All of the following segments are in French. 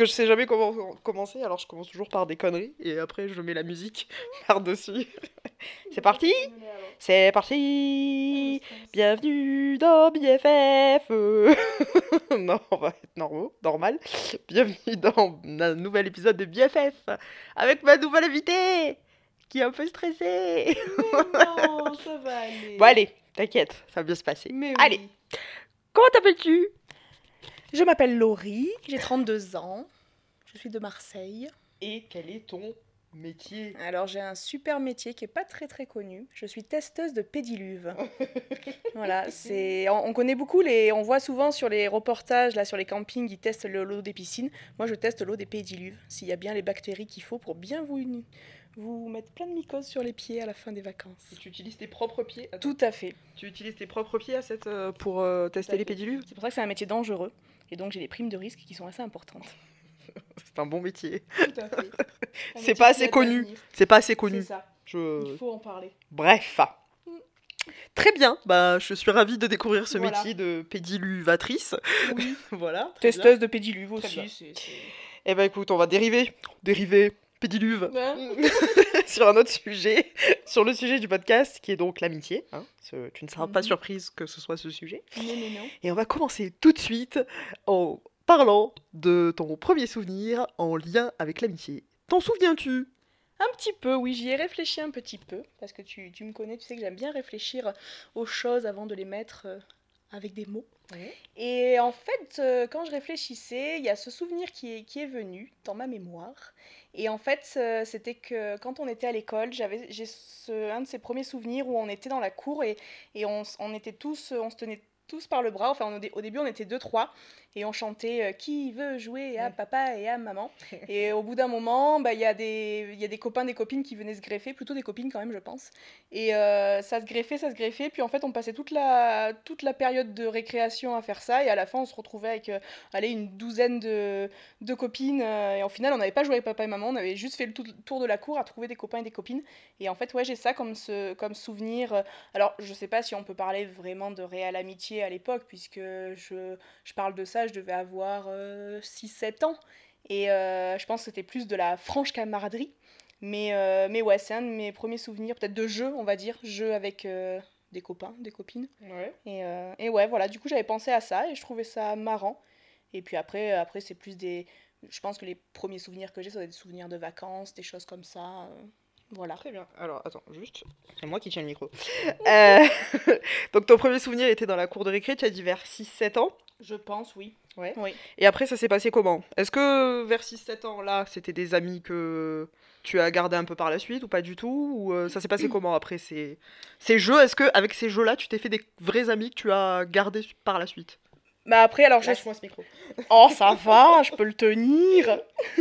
que je sais jamais comment commencer, alors je commence toujours par des conneries et après je mets la musique par-dessus. C'est parti C'est parti Bienvenue dans BFF Non, on va être normaux, normal. Bienvenue dans un nouvel épisode de BFF avec ma nouvelle invitée qui est un peu stressée. non, ça va aller. Bon allez, t'inquiète, ça va bien se passer. Mais oui. Allez, comment t'appelles-tu? Je m'appelle Laurie, j'ai 32 ans. Je suis de Marseille. Et quel est ton métier Alors j'ai un super métier qui est pas très très connu. Je suis testeuse de pédiluve. voilà, c'est on, on connaît beaucoup les on voit souvent sur les reportages là sur les campings, ils testent le- l'eau des piscines. Moi je teste l'eau des pédiluves s'il y a bien les bactéries qu'il faut pour bien vous vous mettre plein de mycoses sur les pieds à la fin des vacances. Tu utilises tes propres pieds Attends, Tout à fait. Tu utilises tes propres pieds à cette, euh, pour euh, tester les pédiluves? C'est pour ça que c'est un métier dangereux et donc j'ai des primes de risque qui sont assez importantes. C'est un bon métier. Tout à fait. C'est pas assez connu. C'est pas assez connu. C'est ça. Je... Il faut en parler. Bref. Très bien, bah, je suis ravie de découvrir ce Voilà. métier de pédiluvatrice. Oui. voilà. bien. Testeuse de pédiluve aussi. Eh ben écoute, on va dériver. Dériver. Pédiluve. Sur un autre sujet, sur le sujet du podcast qui est donc l'amitié. hein. Ce- Tu ne seras pas Mhm. surprise que ce soit ce sujet. Non, non, non. Et on va commencer tout de suite en parlant de ton premier souvenir en lien avec l'amitié. T'en souviens-tu? Un petit peu, oui, j'y ai réfléchi un petit peu, parce que tu, tu me connais, tu sais que j'aime bien réfléchir aux choses avant de les mettre euh, avec des mots. Et en fait, euh, quand je réfléchissais, il y a ce souvenir qui est, qui est venu dans ma mémoire. Et en fait, euh, c'était que quand on était à l'école, j'avais j'ai ce- un de ces premiers souvenirs où on était dans la cour et, et on, on était tous, on se tenait tous par le bras. Enfin, on- au début, on était deux, trois, et on chantait euh, Qui veut jouer à papa et à maman Et au bout d'un moment, bah, il y, a des- il y a des copains, des copines qui venaient se greffer, plutôt des copines quand même, je pense. Et euh, ça se greffait, ça se greffait. Puis en fait, on passait toute la, toute la période de récréation à faire ça. Et à la fin, on se retrouvait avec euh, allez, une douzaine de, de copines. et au final, on n'avait pas joué avec papa et maman. On avait juste fait le tou- tour de la cour à trouver des copains et des copines. Et en fait, ouais, j'ai ça comme, ce, comme souvenir. Alors, je sais pas si on peut parler vraiment de réelle amitié à l'époque, puisque je, je parle de ça, je devais avoir 6-7 ans. Et euh, je pense que c'était plus de la franche camaraderie. Mais, euh, mais ouais, c'est un de mes premiers souvenirs, peut-être de jeu, on va dire, jeu avec euh, des copains, des copines. Ouais. Et, euh, et ouais, voilà, du coup j'avais pensé à ça et je trouvais ça marrant. Et puis après, après c'est plus des... Je pense que les premiers souvenirs que j'ai, ça doit être des souvenirs de vacances, des choses comme ça. euh, voilà. Très bien. Alors, attends, juste. C'est moi qui tiens le micro. Euh, Donc, ton premier souvenir était dans la cour de récré, tu as dit vers 6-7 ans. Je pense, oui. Ouais. Oui. Et après, ça s'est passé comment? Est-ce que vers 6-7 ans, là, c'était des amis que tu as gardés un peu par la suite ou pas du tout? Ou euh, ça s'est passé comment après ces, ces jeux? Est-ce que avec ces jeux-là, tu t'es fait des vrais amis que tu as gardés par la suite? Bah après, alors je Lâche-moi ce micro. Oh, ça va, je peux le tenir.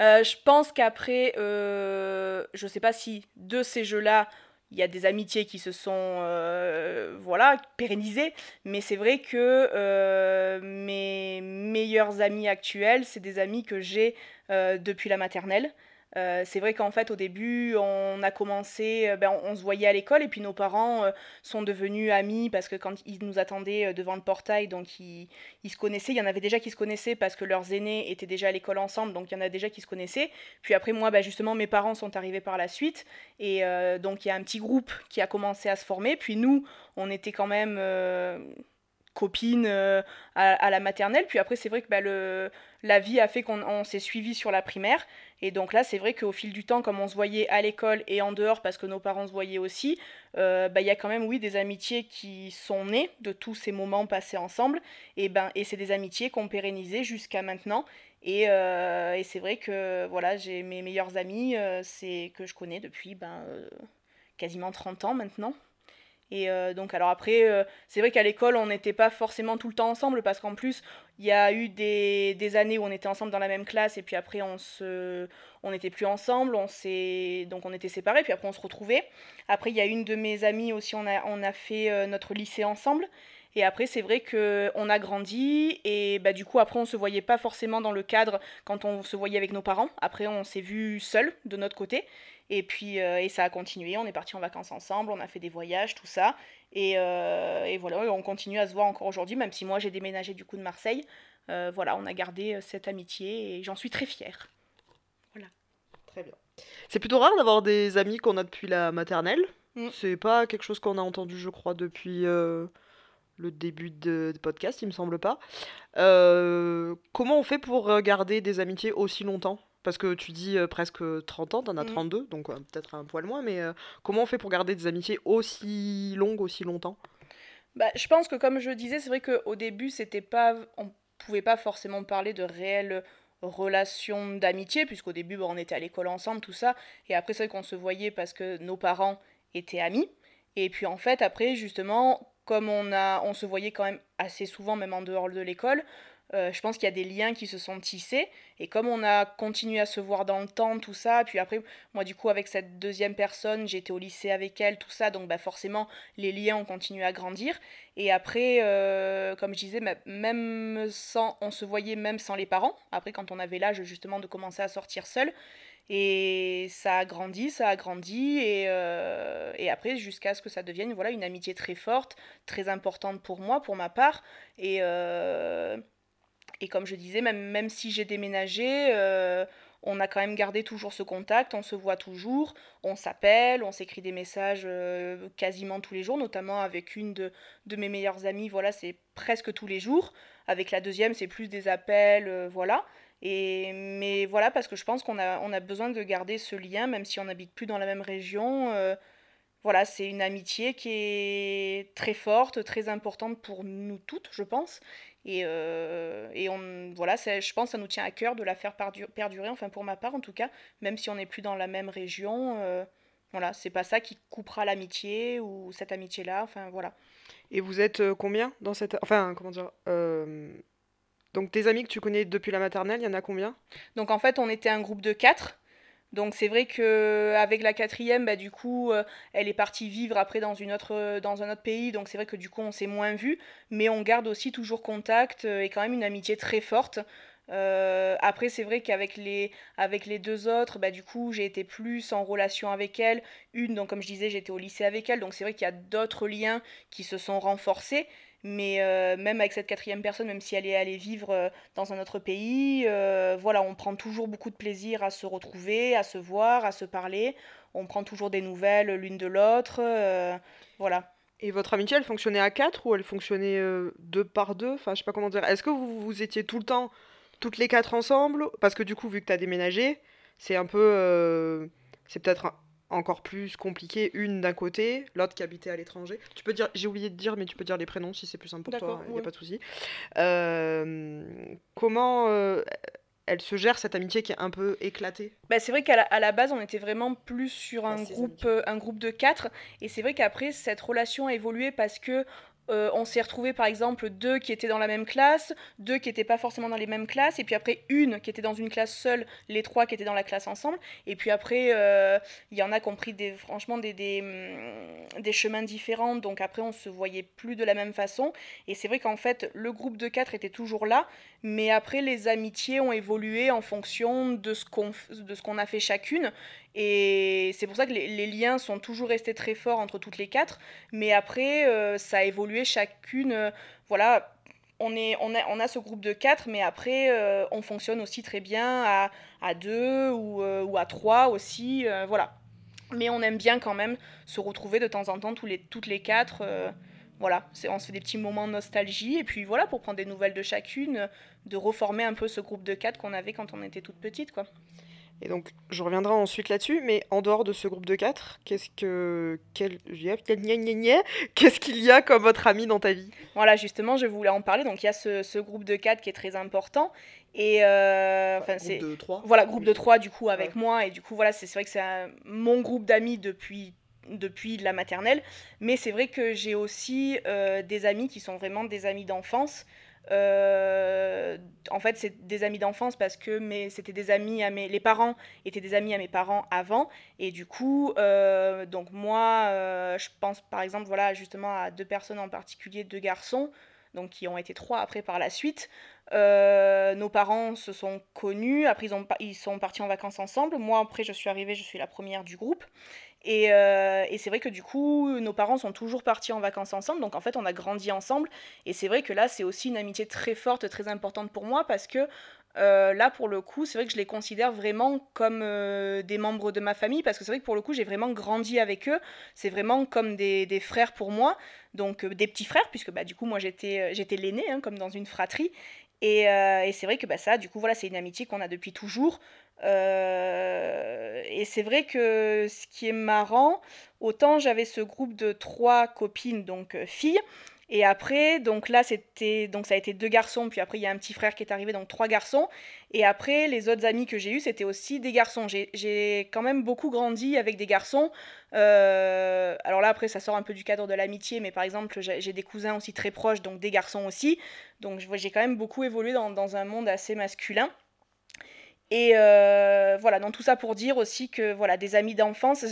Euh, je pense qu'après, euh, je sais pas si de ces jeux-là, il y a des amitiés qui se sont euh, voilà, pérennisées, mais c'est vrai que euh, mes meilleurs amis actuels, c'est des amis que j'ai euh, depuis la maternelle. Euh, c'est vrai qu'en fait, au début, on a commencé, euh, ben, on, se voyait à l'école, et puis nos parents euh, sont devenus amis parce que quand ils nous attendaient devant le portail, donc ils, ils se connaissaient. Il y en avait déjà qui se connaissaient parce que leurs aînés étaient déjà à l'école ensemble, donc il y en a déjà qui se connaissaient. Puis après, moi, bah, justement, mes parents sont arrivés par la suite. Et donc, il y a un petit groupe qui a commencé à se former. Puis nous, on était quand même copines euh, à, la maternelle. Puis après, c'est vrai que bah, le, la vie a fait qu'on on s'est suivis sur la primaire. Et donc là, c'est vrai qu'au fil du temps, comme on se voyait à l'école et en dehors, parce que nos parents se voyaient aussi, euh, bah, il y a quand même, oui, des amitiés qui sont nées de tous ces moments passés ensemble. Et, ben, et c'est des amitiés qu'on pérennisé jusqu'à maintenant. Et, euh, et c'est vrai que voilà, j'ai mes meilleurs amis, c'est que je connais depuis ben, quasiment 30 ans maintenant. Et euh, donc, alors après, euh, c'est vrai qu'à l'école, on n'était pas forcément tout le temps ensemble parce qu'en plus, il y a eu des, des années où on était ensemble dans la même classe et puis après, on se, on n'était plus ensemble, on s'est, donc on était séparés, puis après, on se retrouvait. Après, il y a une de mes amies aussi, on a, on a fait euh, notre lycée ensemble. Et après, c'est vrai qu'on a grandi et bah, du coup, après, on se voyait pas forcément dans le cadre quand on se voyait avec nos parents. Après, on s'est vu seul de notre côté. Et puis, euh, et ça a continué. On est parti en vacances ensemble, on a fait des voyages, tout ça. Et, euh, et voilà, on continue à se voir encore aujourd'hui, même si moi j'ai déménagé du coup de Marseille. Euh, voilà, on a gardé cette amitié et j'en suis très fière. Voilà. Très bien. C'est plutôt rare d'avoir des amis qu'on a depuis la maternelle. Mm. C'est pas quelque chose qu'on a entendu, je crois, depuis le début de, de, podcast, il me semble pas. comment on fait pour garder des amitiés aussi longtemps? Parce que tu dis presque 30 ans, t'en as 32, mmh. donc peut-être un poil moins, mais comment on fait pour garder des amitiés aussi longues, aussi longtemps? Bah, Je pense que comme je disais, c'est vrai qu'au début, c'était pas, on pouvait pas forcément parler de réelles relations d'amitié, puisqu'au début, on était à l'école ensemble, tout ça, et après, c'est vrai qu'on se voyait parce que nos parents étaient amis, et puis en fait, après, justement, comme on, a, on se voyait quand même assez souvent, même en dehors de l'école, euh, je pense qu'il y a des liens qui se sont tissés. Et comme on a continué à se voir dans le temps, tout ça, puis après, moi du coup, avec cette deuxième personne, j'étais au lycée avec elle, tout ça, donc bah, forcément, les liens ont continué à grandir. Et après, euh, comme je disais, même sans, on se voyait même sans les parents, après quand on avait l'âge justement de commencer à sortir seul. Et ça a grandi, ça a grandi, et, euh, et après jusqu'à ce que ça devienne voilà, une amitié très forte, très importante pour moi, pour ma part. Et, et comme je disais, même, même si j'ai déménagé, euh, on a quand même gardé toujours ce contact, on se voit toujours, on s'appelle, on s'écrit des messages euh, quasiment tous les jours, notamment avec une de, de mes meilleures amies, voilà, c'est presque tous les jours. Avec la deuxième, c'est plus des appels, euh, voilà. Et, mais voilà, parce que je pense qu'on a, on a besoin de garder ce lien, même si on n'habite plus dans la même région. voilà, c'est une amitié qui est très forte, très importante pour nous toutes, je pense. Et, euh, et on, voilà, je pense que ça nous tient à cœur de la faire perdurer, enfin pour ma part en tout cas, même si on n'est plus dans la même région. Euh, voilà, c'est pas ça qui coupera l'amitié ou cette amitié-là, enfin voilà. Et vous êtes euh, combien dans cette... Enfin, comment dire Donc tes amis que tu connais depuis la maternelle, il y en a combien? Donc en fait, on était un groupe de quatre. Donc c'est vrai que avec la quatrième, bah, du coup, euh, elle est partie vivre après dans, une autre, dans un autre pays, donc c'est vrai que du coup on s'est moins vu, mais on garde aussi toujours contact euh, et quand même une amitié très forte. Euh, après c'est vrai qu'avec les, avec les deux autres, bah, du coup j'ai été plus en relation avec elle. Une, donc comme je disais, j'étais au lycée avec elle, donc c'est vrai qu'il y a d'autres liens qui se sont renforcés. Mais euh, même avec cette quatrième personne, même si elle est allée vivre euh, dans un autre pays, euh, voilà, on prend toujours beaucoup de plaisir à se retrouver, à se voir, à se parler. On prend toujours des nouvelles l'une de l'autre. voilà. Et votre amitié, elle fonctionnait à quatre ou elle fonctionnait deux par deux? Enfin, je sais pas comment dire. Est-ce que vous, vous étiez tout le temps, toutes les quatre ensemble? Parce que du coup, vu que tu as déménagé, c'est un peu. c'est peut-être encore plus compliqué, une d'un côté, l'autre qui habitait à l'étranger. Tu peux dire, j'ai oublié de dire, mais tu peux dire les prénoms si c'est plus simple pour toi, il n'y a pas de souci. Euh, comment euh, elle se gère cette amitié qui est un peu éclatée? Bah, C'est vrai qu'à la, la, base, on était vraiment plus sur un, groupe, euh, un groupe de quatre, et c'est vrai qu'après, cette relation a évolué parce que euh, on s'est retrouvé par exemple deux qui étaient dans la même classe, deux qui n'étaient pas forcément dans les mêmes classes, et puis après une qui était dans une classe seule, les trois qui étaient dans la classe ensemble, et puis après euh, il y en a qui ont pris des, franchement des, des, hum, des, chemins différents, donc après on se voyait plus de la même façon, et c'est vrai qu'en fait le groupe de quatre était toujours là, mais après les amitiés ont évolué en fonction de ce qu'on qu'on a fait chacune, et c'est pour ça que les, liens sont toujours restés très forts entre toutes les quatre. Mais après, euh, ça a évolué chacune. Euh, voilà, on, est, on, a, on a ce groupe de quatre, mais après, euh, on fonctionne aussi très bien à, à deux ou, ou, à trois aussi. voilà. Mais on aime bien quand même se retrouver de temps en temps tous les, toutes les quatre. voilà, on se fait des petits moments de nostalgie. Et puis voilà, pour prendre des nouvelles de chacune, de reformer un peu ce groupe de quatre qu'on avait quand on était toute petite. quoi. Et donc, je reviendrai ensuite là-dessus, mais en dehors de ce groupe de quatre, qu'est-ce que. Quel... Qu'est-ce qu'il y a comme votre ami dans ta vie? Voilà, justement, je voulais en parler. Donc, il y a ce, ce groupe de quatre qui est très important. Et. Euh, enfin, c'est. Groupe de trois Voilà, groupe de trois, du coup, avec moi. Et du coup, voilà, c'est vrai que c'est mon groupe d'amis depuis depuis la maternelle. Mais c'est vrai que j'ai aussi des amis qui sont vraiment des amis d'enfance. En fait, c'est des amis d'enfance parce que c'était des amis à mes, les parents étaient des amis à mes parents avant, et du coup, donc moi, je pense par exemple, voilà, justement à deux personnes en particulier, deux garçons, donc qui ont été trois après par la suite. Euh, nos parents se sont connus, après ils sont partis en vacances ensemble. Moi, après, je suis arrivée, je suis la première du groupe. Et, euh, et c'est vrai que du coup, nos parents sont toujours partis en vacances ensemble, donc en fait, on a grandi ensemble. Et c'est vrai que là, c'est aussi une amitié très forte, très importante pour moi, parce que euh, là, pour le coup, c'est vrai que je les considère vraiment comme des membres de ma famille, parce que c'est vrai que pour le coup, j'ai vraiment grandi avec eux. C'est vraiment comme des, frères pour moi, donc des petits frères, puisque bah, du coup, moi, j'étais, l'aîné, hein, comme dans une fratrie. Euh, et, c'est vrai que bah, ça, du coup, voilà, c'est une amitié qu'on a depuis toujours. Euh, et c'est vrai que ce qui est marrant, autant j'avais ce groupe de trois copines, donc euh, filles, et après, donc là, c'était donc ça a été deux garçons, puis après il y a un petit frère qui est arrivé, donc trois garçons. Et après, les autres amis que j'ai eus, c'était aussi des garçons. J'ai quand même beaucoup grandi avec des garçons. Euh, alors là, après, ça sort un peu du cadre de l'amitié, mais par exemple, j'ai des cousins aussi très proches, donc des garçons aussi. Donc j'ai quand même beaucoup évolué dans, dans, un monde assez masculin. Et euh, voilà, dans tout ça pour dire aussi que voilà, des amis d'enfance,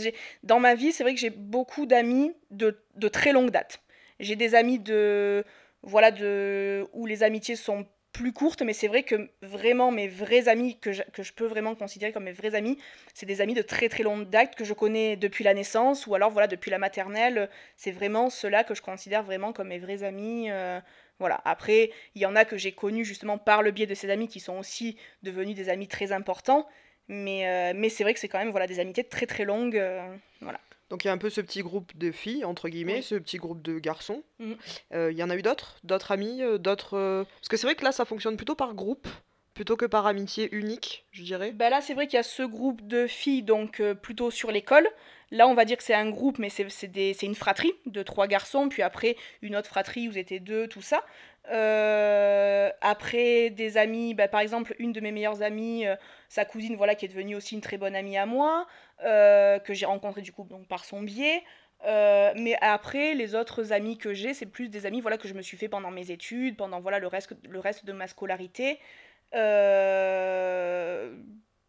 dans ma vie, c'est vrai que j'ai beaucoup d'amis de, de très longue date. J'ai des amis de voilà de où les amitiés sont plus courtes, mais c'est vrai que vraiment mes vrais amis que je, que je, peux vraiment considérer comme mes vrais amis, c'est des amis de très très longue date que je connais depuis la naissance ou alors voilà depuis la maternelle. C'est vraiment ceux-là que je considère vraiment comme mes vrais amis. Euh, voilà. Après, il y en a que j'ai connus justement par le biais de ces amis qui sont aussi devenus des amis très importants. Mais, euh, mais c'est vrai que c'est quand même voilà, des amitiés très très longues. Euh, voilà. Donc il y a un peu ce petit groupe de filles, entre guillemets, ce petit groupe de garçons. Mhm. Euh, il y en a eu d'autres D'autres amis euh, D'autres euh, Parce que c'est vrai que là, ça fonctionne plutôt par groupe, plutôt que par amitié unique, je dirais. Bah là, c'est vrai qu'il y a ce groupe de filles, donc plutôt sur l'école. Là, on va dire que c'est un groupe, mais c'est une fratrie de trois garçons, puis après une autre fratrie où vous étiez deux, tout ça. Euh, après des amis, bah, par exemple une de mes meilleures amies, euh, sa cousine voilà qui est devenue aussi une très bonne amie à moi, euh, que j'ai rencontrée du coup donc par son biais. mais après les autres amis que j'ai, c'est plus des amis voilà que je me suis fait pendant mes études, pendant voilà le reste le reste de ma scolarité.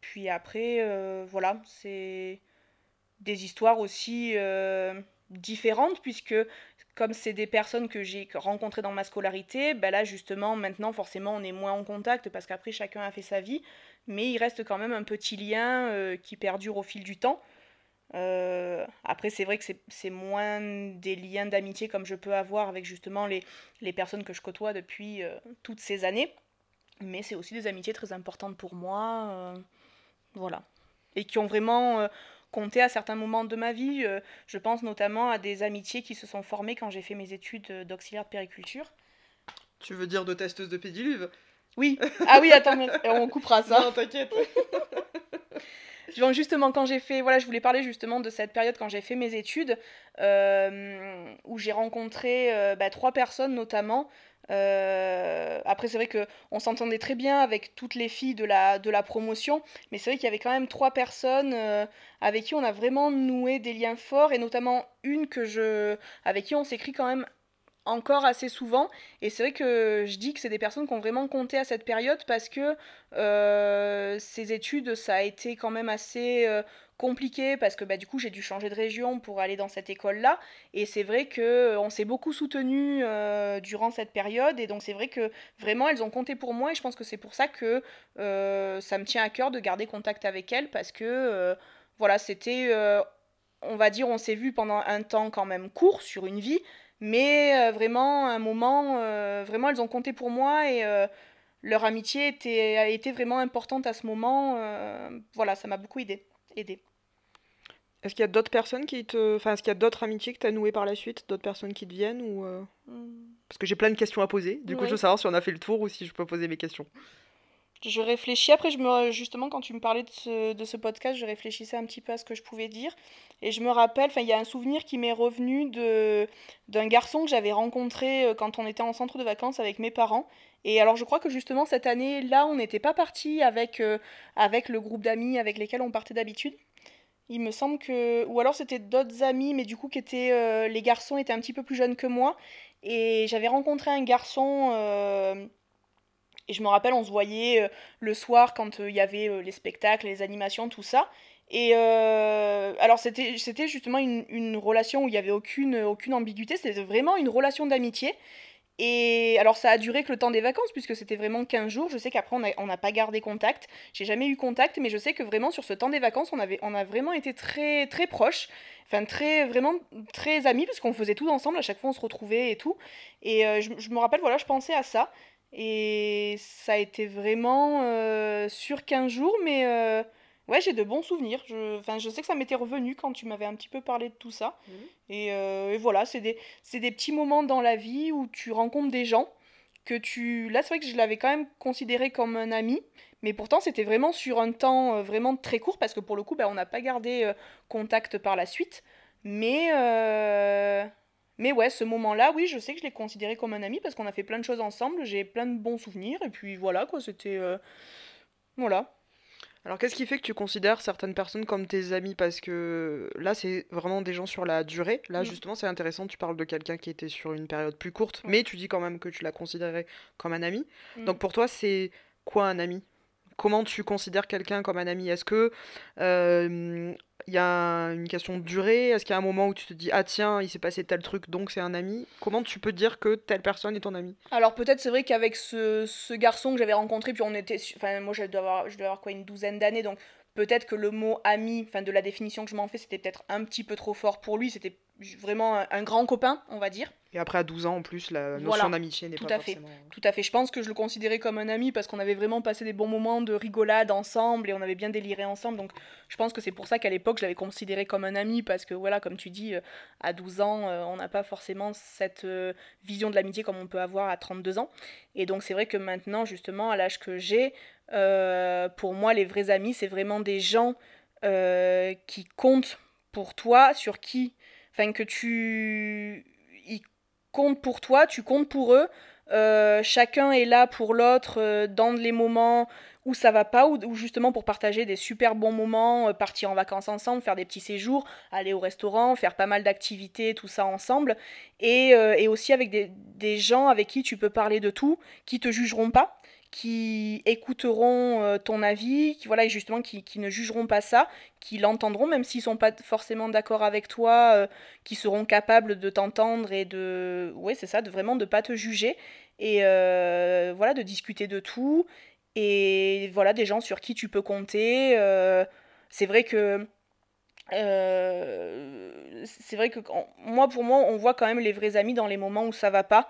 puis après voilà c'est des histoires aussi différentes puisque comme c'est des personnes que j'ai rencontrées dans ma scolarité, ben là justement maintenant forcément on est moins en contact parce qu'après chacun a fait sa vie, mais il reste quand même un petit lien euh, qui perdure au fil du temps. Euh, après c'est vrai que c'est moins des liens d'amitié comme je peux avoir avec justement les, les personnes que je côtoie depuis euh, toutes ces années, mais c'est aussi des amitiés très importantes pour moi. voilà. Et qui ont vraiment compter à certains moments de ma vie. Je pense notamment à des amitiés qui se sont formées quand j'ai fait mes études d'auxiliaire de périculture. Tu veux dire de testeuse de pédiluve? Oui. Ah oui, attends, on coupera ça. Non, t'inquiète. justement, quand j'ai fait, voilà, je voulais parler justement de cette période quand j'ai fait mes études, euh, où j'ai rencontré bah, trois personnes notamment euh, après, c'est vrai qu'on s'entendait très bien avec toutes les filles de la, de la promotion, mais c'est vrai qu'il y avait quand même trois personnes euh, avec qui on a vraiment noué des liens forts, et notamment une que je, avec qui on s'écrit quand même encore assez souvent. Et c'est vrai que je dis que c'est des personnes qui ont vraiment compté à cette période parce que euh, ces études, ça a été quand même assez compliqué parce que bah, du coup j'ai dû changer de région pour aller dans cette école-là. Et c'est vrai qu'on euh, s'est beaucoup soutenu euh, durant cette période. Et donc c'est vrai que vraiment elles ont compté pour moi. Et je pense que c'est pour ça que euh, ça me tient à cœur de garder contact avec elles parce que voilà, c'était, on va dire, on s'est vu pendant un temps quand même court sur une vie. Mais vraiment, un moment, vraiment elles ont compté pour moi et leur amitié était, a été vraiment importante à ce moment. voilà, ça m'a beaucoup aidé. aidé. Est-ce qu'il y a d'autres personnes qui te. Enfin, est-ce qu'il y a d'autres amitiés que tu as nouées par la suite D'autres personnes qui te viennent ou euh? hmm. Parce que j'ai plein de questions à poser. Du coup, je veux savoir si on a fait le tour ou si je peux poser mes questions. Je réfléchis. Après, je me... justement, quand tu me parlais de ce, de ce podcast, je réfléchissais un petit peu à ce que je pouvais dire. Et je me rappelle, il y a un souvenir qui m'est revenu d'un garçon que j'avais rencontré euh, quand on était en centre de vacances avec mes parents. Et alors, je crois que justement, cette année-là, on n'était pas parti avec, euh, avec le groupe d'amis avec lesquels on partait d'habitude. Il me semble que. Ou alors c'était d'autres amis, mais du coup, qui étaient, euh, les garçons étaient un petit peu plus jeunes que moi. Et j'avais rencontré un garçon. Et je me rappelle, on se voyait euh, le soir quand euh, il y avait euh, les spectacles, les animations, tout ça. Et alors, c'était, justement une, relation où il n'y avait aucune, aucune ambiguïté. C'était vraiment une relation d'amitié. Et alors ça a duré que le temps des vacances, puisque c'était vraiment 15 jours. Je sais qu'après on n'a pas gardé contact. J'ai jamais eu contact, mais je sais que vraiment sur ce temps des vacances, on avait, on a vraiment été très, très proches. Enfin, très, vraiment très amis, parce qu'on faisait tout ensemble. À chaque fois on se retrouvait et tout. Et je me rappelle, voilà, je pensais à ça. Et ça a été vraiment euh, sur 15 jours, mais euh, ouais, j'ai de bons souvenirs. Je, je sais que ça m'était revenu quand tu m'avais un petit peu parlé de tout ça. Mhm. Et, euh, et voilà, c'est des, des petits moments dans la vie où tu rencontres des gens que tu... Là, c'est vrai que je l'avais quand même considéré comme un ami, mais pourtant, c'était vraiment sur un temps vraiment très court, parce que pour le coup, bah, on n'a pas gardé contact par la suite. Mais, mais ouais, ce moment-là, oui, je sais que je l'ai considéré comme un ami, parce qu'on a fait plein de choses ensemble, j'ai plein de bons souvenirs, et puis voilà, quoi, c'était... euh, Voilà. Alors, qu'est-ce qui fait que tu considères certaines personnes comme tes amis? Parce que là, c'est vraiment des gens sur la durée. Là, Mm. justement, c'est intéressant, tu parles de quelqu'un qui était sur une période plus courte, mais tu dis quand même que tu l'as considéré comme un ami. Mm. Donc, pour toi, c'est quoi un ami? Comment tu considères quelqu'un comme un ami? Est-ce que euh, il y a une question de durée? Est-ce qu'il y a un moment où tu te dis, ah tiens, il s'est passé tel truc, donc c'est un ami? Comment tu peux dire que telle personne est ton ami? Alors peut-être c'est vrai qu'avec ce, garçon que j'avais rencontré, puis on était, enfin moi je avoir, je dois avoir quoi une douzaine d'années, donc peut-être que le mot ami, enfin de la définition que je m'en fais, c'était peut-être un petit peu trop fort pour lui, c'était vraiment un, un grand copain, on va dire. Et après, à 12 ans, en plus, la notion Voilà, d'amitié n'est tout pas à fait. forcément... Tout à fait, je pense que je le considérais comme un ami parce qu'on avait vraiment passé des bons moments de rigolade ensemble et on avait bien déliré ensemble, donc je pense que c'est pour ça qu'à l'époque je l'avais considéré comme un ami parce que voilà, comme tu dis, euh, à 12 ans, euh, on n'a pas forcément cette euh, vision de l'amitié comme on peut avoir à 32 ans. Et donc c'est vrai que maintenant, justement, à l'âge que j'ai, euh, pour moi, les vrais amis, c'est vraiment des gens euh, qui comptent pour toi, sur qui, enfin que tu... Ils comptent pour toi, tu comptes pour eux. Euh, chacun est là pour l'autre dans les moments où ça va pas, ou, ou justement pour partager des super bons moments, partir en vacances ensemble, faire des petits séjours, aller au restaurant, faire pas mal d'activités, tout ça ensemble. Et, et aussi avec des, des gens avec qui tu peux parler de tout, qui te jugeront pas, qui écouteront euh, ton avis, qui voilà, et justement qui, qui ne jugeront pas ça, qui l'entendront même s'ils sont pas forcément d'accord avec toi, euh, qui seront capables de t'entendre et de, ouais c'est ça, de vraiment de pas te juger et euh, voilà de discuter de tout et voilà des gens sur qui tu peux compter. c'est vrai que c'est vrai que moi, pour moi, on voit quand même les vrais amis dans les moments où ça va pas.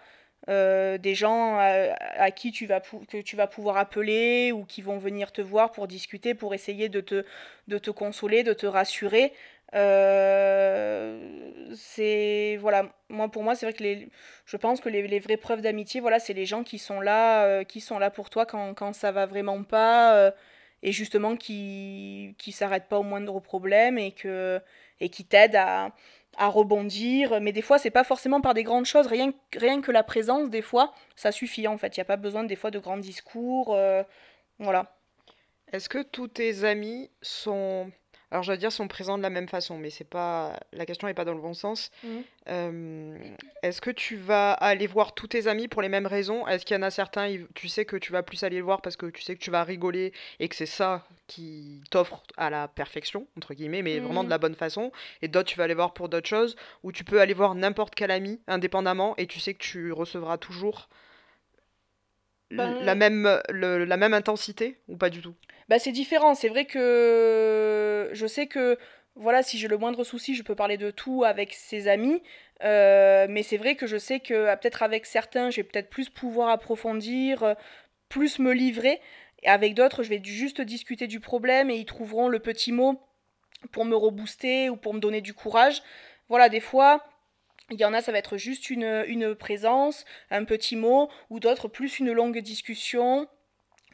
Euh, des gens à, à qui tu vas que tu vas pouvoir appeler ou qui vont venir te voir pour discuter, pour essayer de te, de te consoler, de te rassurer. Euh, c'est voilà, moi pour moi c'est vrai que les, je pense que les, les vraies preuves d'amitié, voilà, c'est les gens qui sont là, euh, qui sont là pour toi quand, quand ça va vraiment pas. euh, et justement qui qui s'arrêtent pas au moindre problème et que et qui t'aident à, à rebondir mais des fois c'est pas forcément par des grandes choses. Rien que- rien que la présence des fois ça suffit en fait. Il y a pas besoin des fois de grands discours euh, voilà. Est-ce que tous tes amis sont, alors je vais dire sont présents de la même façon, mais c'est pas, la question n'est pas dans le bon sens. Mhm. Euh, est-ce que tu vas aller voir tous tes amis pour les mêmes raisons? Est-ce qu'il y en a certains, tu sais que tu vas plus aller le voir parce que tu sais que tu vas rigoler et que c'est ça qui t'offre à la perfection, entre guillemets, mais vraiment de Mhm. la bonne façon, et d'autres tu vas aller voir pour d'autres choses, ou tu peux aller voir n'importe quel ami indépendamment et tu sais que tu recevras toujours Ben, la même, le- la même intensité ou pas du tout? Bah, c'est différent. C'est vrai que je sais que, voilà, si j'ai le moindre souci, je peux parler de tout avec ses amis. Euh, mais c'est vrai que je sais que ah, peut-être avec certains, je vais peut-être plus pouvoir approfondir, euh, plus me livrer. Et avec d'autres, je vais juste discuter du problème et ils trouveront le petit mot pour me rebooster ou pour me donner du courage. Voilà, des fois, il y en a, ça va être juste une, une présence, un petit mot, ou d'autres plus une longue discussion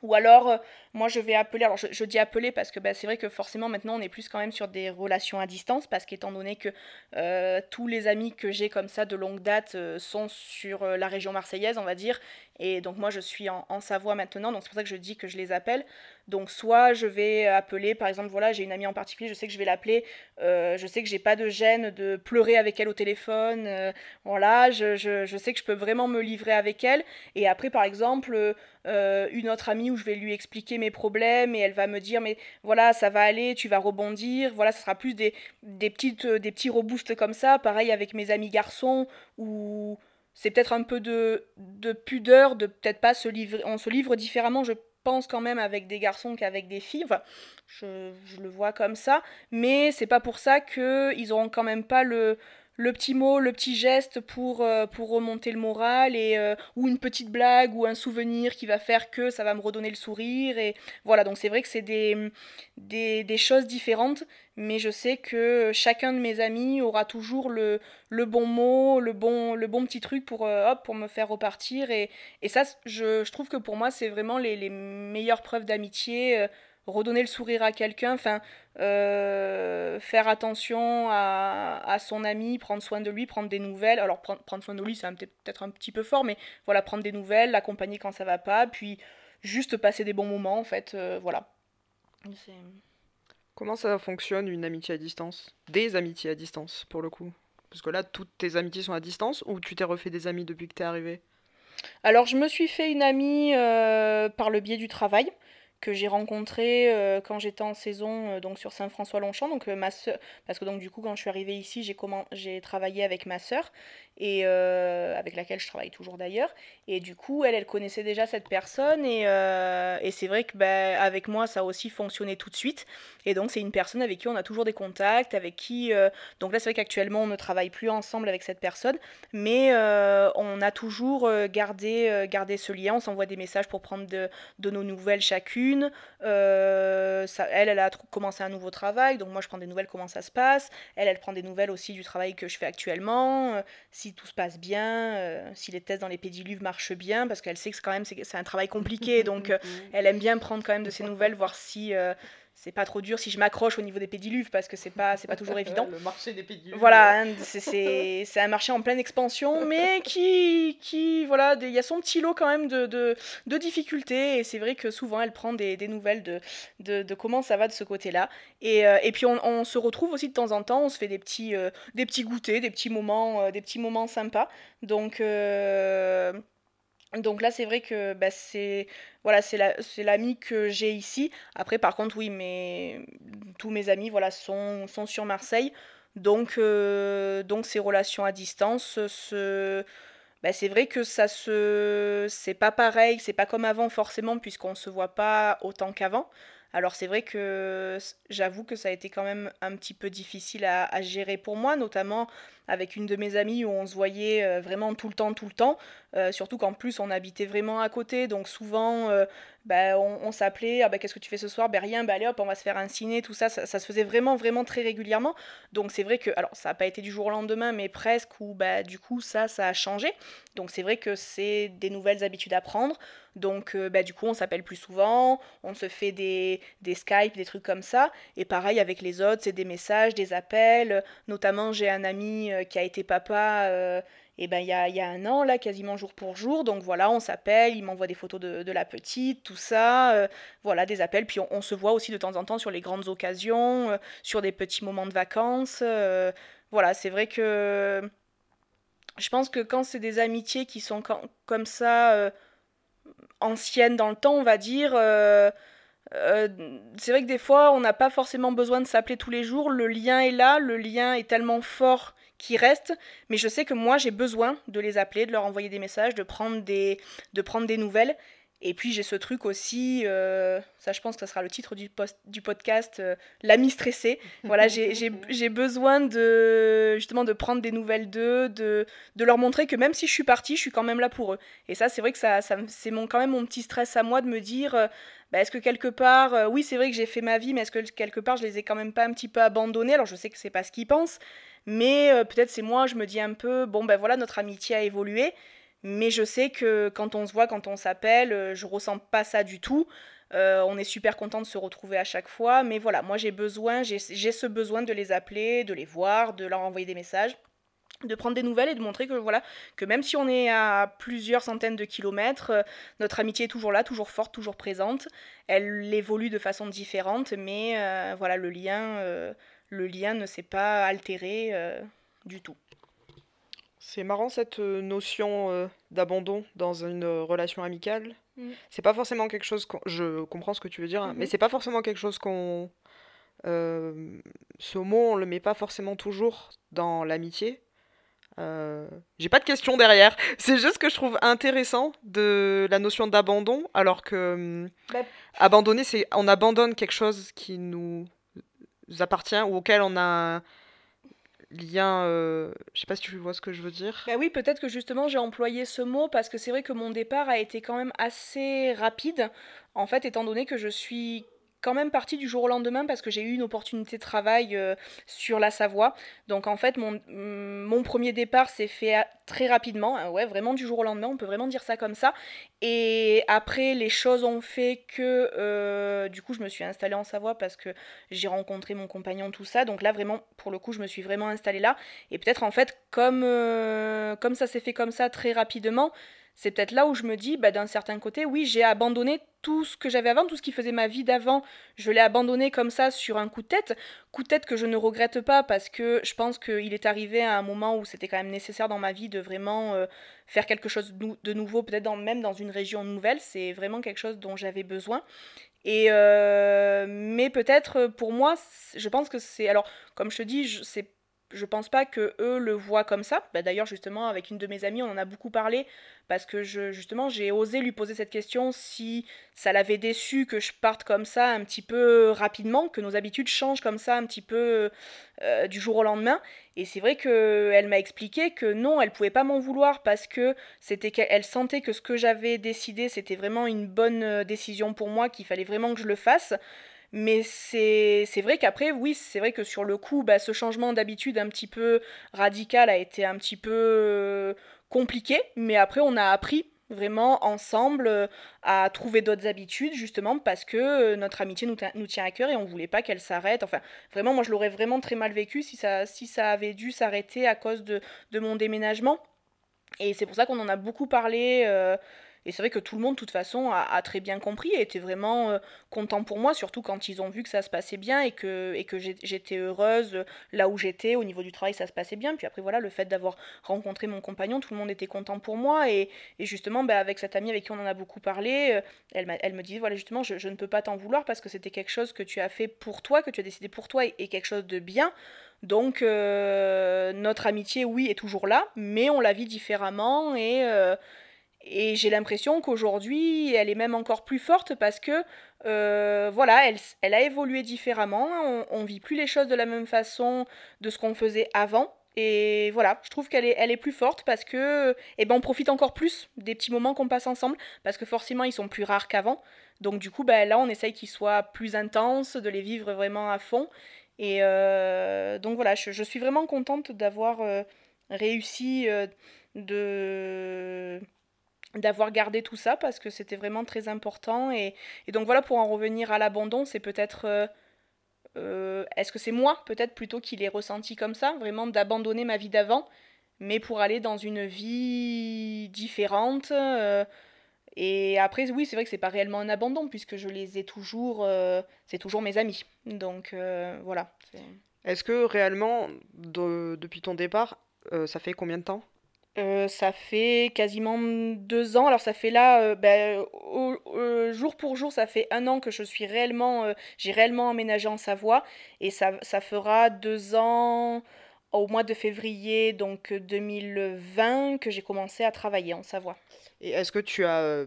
Ou alors, euh, moi, je vais appeler. Alors, je, dis appeler parce que bah, c'est vrai que forcément, maintenant, on est plus quand même sur des relations à distance. Parce qu'étant donné que euh, tous les amis que j'ai comme ça de longue date euh, sont sur la région marseillaise, on va dire. Et donc, moi, je suis en, en Savoie maintenant. Donc, c'est pour ça que je dis que je les appelle. Donc soit je vais appeler, par exemple, voilà, j'ai une amie en particulier, je sais que je vais l'appeler, euh, je sais que j'ai pas de gêne de pleurer avec elle au téléphone, euh, voilà, je, je, sais que je peux vraiment me livrer avec elle. Et après, par exemple, euh, une autre amie où je vais lui expliquer mes problèmes et elle va me dire, mais voilà, ça va aller, tu vas rebondir, voilà, ça sera plus des, des, petites, des petits reboosts comme ça. Pareil avec mes amis garçons où c'est peut-être un peu de, de pudeur de peut-être pas se livrer, on se livre différemment, je pense quand même avec des garçons qu'avec des filles. Enfin, je, je, le vois comme ça. Mais c'est pas pour ça qu'ils auront quand même pas le, le petit mot, le petit geste pour, euh, pour remonter le moral et euh, ou une petite blague ou un souvenir qui va faire que ça va me redonner le sourire et voilà donc c'est vrai que c'est des, des, des, choses différentes mais je sais que chacun de mes amis aura toujours le, le bon mot, le bon, le bon petit truc pour, euh, hop, pour me faire repartir et, et ça je, je, trouve que pour moi c'est vraiment les, les meilleures preuves d'amitié redonner le sourire à quelqu'un, enfin, euh, faire attention à, à, son ami, prendre soin de lui, prendre des nouvelles. Alors, prendre, prendre soin de lui, c'est peut-être un petit peu fort, mais voilà, prendre des nouvelles, l'accompagner quand ça va pas, puis juste passer des bons moments, en fait, euh, voilà. Comment ça fonctionne une amitié à distance? Des amitiés à distance, pour le coup. Parce que là, toutes tes amitiés sont à distance ou tu t'es refait des amis depuis que t'es arrivé alors je me suis fait une amie euh, par le biais du travail que j'ai rencontré euh, quand j'étais en saison euh, donc sur Saint-François-Longchamp donc euh, ma soeur, parce que donc du coup quand je suis arrivée ici j'ai comment j'ai travaillé avec ma sœur et avec laquelle je travaille toujours d'ailleurs. Et du coup elle elle connaissait déjà cette personne et, et c'est vrai que bah, avec moi ça a aussi fonctionné tout de suite. Et donc c'est une personne avec qui on a toujours des contacts avec qui donc là c'est vrai qu'actuellement on ne travaille plus ensemble avec cette personne mais on a toujours gardé gardé ce lien. On s'envoie des messages pour prendre de, de nos nouvelles chacune euh, ça, elle, elle a commencé un nouveau travail, donc moi je prends des nouvelles comment ça se passe. Elle, elle prend des nouvelles aussi du travail que je fais actuellement, euh, si tout se passe bien, euh, si les tests dans les pédiluves marchent bien, parce qu'elle sait que c'est quand même c'est un travail compliqué, donc elle aime bien prendre quand même de ses nouvelles, voir si c'est pas trop dur si je m'accroche au niveau des pédiluves parce que c'est pas c'est pas toujours évident. Le marché des pédiluves. Voilà, hein, c'est un marché en pleine expansion, mais qui qui voilà, il y a son petit lot quand même de, de, de difficultés et c'est vrai que souvent elle prend des, des nouvelles de, de, de, comment ça va de ce côté-là. Et, euh, et puis on, on, se retrouve aussi de temps en temps, on se fait des petits euh, des petits goûters, des petits moments euh, des petits moments sympas. Donc donc là, c'est vrai que bah, c'est voilà, c'est l'ami que j'ai ici. Après, par contre, oui, mais tous mes amis voilà, sont, sont sur Marseille. Donc, euh, donc ces relations à distance, ce, bah, c'est vrai que ça se c'est pas pareil, c'est pas comme avant forcément, puisqu'on se voit pas autant qu'avant. Alors c'est vrai que j'avoue que ça a été quand même un petit peu difficile à, gérer pour moi, notamment avec une de mes amies où on se voyait euh, vraiment tout le temps, tout le temps. Euh, surtout qu'en plus on habitait vraiment à côté, donc souvent euh, bah, on, s'appelait, ah, bah, qu'est-ce que tu fais ce soir? Ben rien, bah, allez hop, on va se faire un ciné, tout ça, ça, se faisait vraiment, vraiment très régulièrement. Donc c'est vrai que, alors ça n'a pas été du jour au lendemain, mais presque, où bah, du coup ça, ça a changé. Donc c'est vrai que c'est des nouvelles habitudes à prendre. Donc bah, du coup on s'appelle plus souvent, on se fait des, des Skype, des trucs comme ça. Et pareil avec les autres, c'est des messages, des appels. Notamment j'ai un ami euh, qui a été papa euh, et ben il y a, un an là quasiment jour pour jour donc voilà on s'appelle il m'envoie des photos de, la petite tout ça euh, voilà des appels puis on, se voit aussi de temps en temps sur les grandes occasions sur des petits moments de vacances voilà c'est vrai que je pense que quand c'est des amitiés qui sont comme ça anciennes dans le temps on va dire euh, c'est vrai que des fois, on n'a pas forcément besoin de s'appeler tous les jours. Le lien est là, le lien est tellement fort qu'il reste. Mais je sais que moi, j'ai besoin de les appeler, de leur envoyer des messages, de prendre des, de prendre des nouvelles. Et puis j'ai ce truc aussi, euh, ça je pense que ça sera le titre du, post, du podcast, euh, l'ami stressé. Voilà, j'ai besoin de justement de prendre des nouvelles d'eux, de, de leur montrer que même si je suis partie, je suis quand même là pour eux. Et ça, c'est vrai que ça, ça c'est quand même mon petit stress à moi de me dire, bah, est-ce que quelque part, euh, oui, c'est vrai que j'ai fait ma vie, mais est-ce que quelque part, je les ai quand même pas un petit peu abandonnés? Alors, je sais que c'est pas ce qu'ils pensent, mais euh, peut-être c'est moi, je me dis un peu, bon, ben voilà, notre amitié a évolué, Mais je sais que quand on se voit, quand on s'appelle, je ressens pas ça du tout. on est super content de se retrouver à chaque fois. Mais voilà, moi j'ai besoin, j'ai ce besoin de les appeler, de les voir, de leur envoyer des messages de prendre des nouvelles et de montrer que voilà que même si on est à plusieurs centaines de kilomètres, euh, notre amitié est toujours là, toujours forte, toujours présente. Elle évolue de façon différente, mais euh, voilà le lien, euh, le lien ne s'est pas altéré du tout. C'est marrant cette notion d'abandon dans une relation amicale. Mm. C'est pas forcément quelque chose qu'on... je comprends ce que tu veux dire, hein, mais mm-hmm. c'est pas forcément quelque chose qu'on ce mot, on le met pas forcément toujours dans l'amitié. Euh, j'ai pas de questions derrière. C'est juste que je trouve intéressant de la notion d'abandon, alors que hum, bah, abandonner, c'est on abandonne quelque chose qui nous appartient ou auquel on a un lien. Euh, je sais pas si tu vois ce que je veux dire. Bah oui, peut-être que justement j'ai employé ce mot parce que c'est vrai que mon départ a été quand même assez rapide. En fait, étant donné que je suis quand même partie du jour au lendemain parce que j'ai eu une opportunité de travail euh, sur la Savoie. Donc en fait, mon, mm, premier départ s'est fait très rapidement, hein, ouais, vraiment du jour au lendemain, on peut vraiment dire ça comme ça. Et après, les choses ont fait que euh, du coup, je me suis installée en Savoie parce que j'ai rencontré mon compagnon, tout ça. Donc là, vraiment, pour le coup, je me suis vraiment installée là. Et peut-être en fait, comme, euh, comme ça s'est fait comme ça très rapidement, c'est peut-être là où je me dis, bah, d'un certain côté, oui, j'ai abandonné tout ce que j'avais avant, tout ce qui faisait ma vie d'avant, je l'ai abandonné comme ça sur un coup de tête. Coup de tête que je ne regrette pas parce que je pense qu'il est arrivé à un moment où c'était quand même nécessaire dans ma vie de vraiment euh, faire quelque chose de, nouveau, peut-être même dans une région nouvelle. C'est vraiment quelque chose dont j'avais besoin. Et euh, mais peut-être pour moi, je pense que c'est alors comme je te dis, c'est je pense pas que eux le voient comme ça. Bah, d'ailleurs, justement, avec une de mes amies, on en a beaucoup parlé parce que justement, j'ai osé lui poser cette question si ça l'avait déçu que je parte comme ça un petit peu rapidement, que nos habitudes changent comme ça un petit peu euh, du jour au lendemain. Et c'est vrai qu'elle m'a expliqué que non, elle pouvait pas m'en vouloir parce que c'était qu'elle sentait que ce que j'avais décidé, c'était vraiment une bonne euh, décision pour moi, qu'il fallait vraiment que je le fasse. Mais c'est vrai qu'après, oui, c'est vrai que sur le coup, bah, ce changement d'habitude un petit peu radical a été un petit peu euh, compliqué. Mais après, on a appris vraiment ensemble euh, à trouver d'autres habitudes justement parce que euh, notre amitié nous, nous, tient à cœur et on voulait pas qu'elle s'arrête. Enfin, vraiment, moi je l'aurais vraiment très mal vécu si ça, si ça avait dû s'arrêter à cause de, de, mon déménagement. Et c'est pour ça qu'on en a beaucoup parlé. Et c'est vrai que tout le monde, de toute façon, a, très bien compris et était vraiment euh, content pour moi, surtout quand ils ont vu que ça se passait bien et que, j'étais heureuse euh, là où j'étais, au niveau du travail, ça se passait bien. Puis après, voilà, le fait d'avoir rencontré mon compagnon, tout le monde était content pour moi. Et, et justement, bah, avec cette amie avec qui on en a beaucoup parlé, euh, elle, elle me disait, voilà, justement, je, ne peux pas t'en vouloir parce que c'était quelque chose que tu as fait pour toi, que tu as décidé pour toi et, et quelque chose de bien. Donc notre amitié, oui, est toujours là, mais on la vit différemment et, et j'ai l'impression qu'aujourd'hui, elle est même encore plus forte parce que, euh, voilà, elle, elle, a évolué différemment. On, ne vit plus les choses de la même façon de ce qu'on faisait avant. Et voilà, je trouve qu'elle est, elle est plus forte parce que, eh ben, on profite encore plus des petits moments qu'on passe ensemble parce que forcément, ils sont plus rares qu'avant. Donc du coup, ben, là, on essaye qu'ils soient plus intenses, de les vivre vraiment à fond. Et euh, donc voilà, je, suis vraiment contente d'avoir euh, réussi de d'avoir gardé tout ça parce que c'était vraiment très important. Et, donc voilà, pour en revenir à l'abandon, c'est peut-être... Euh, euh, est-ce que c'est moi peut-être plutôt qui l'ai ressenti comme ça, vraiment d'abandonner ma vie d'avant, mais pour aller dans une vie différente euh, Et après, oui, c'est vrai que c'est pas réellement un abandon puisque je les ai toujours... c'est toujours mes amis. Donc voilà. Est-ce que réellement, depuis ton départ, ça fait combien de temps euh, ça fait quasiment deux ans. Alors ça fait là, euh, ben, jour pour jour, ça fait un an que je suis réellement, euh, j'ai réellement emménagé en Savoie. Et ça, ça fera deux ans au mois de février donc 2020 que j'ai commencé à travailler en Savoie. Et est-ce que tu as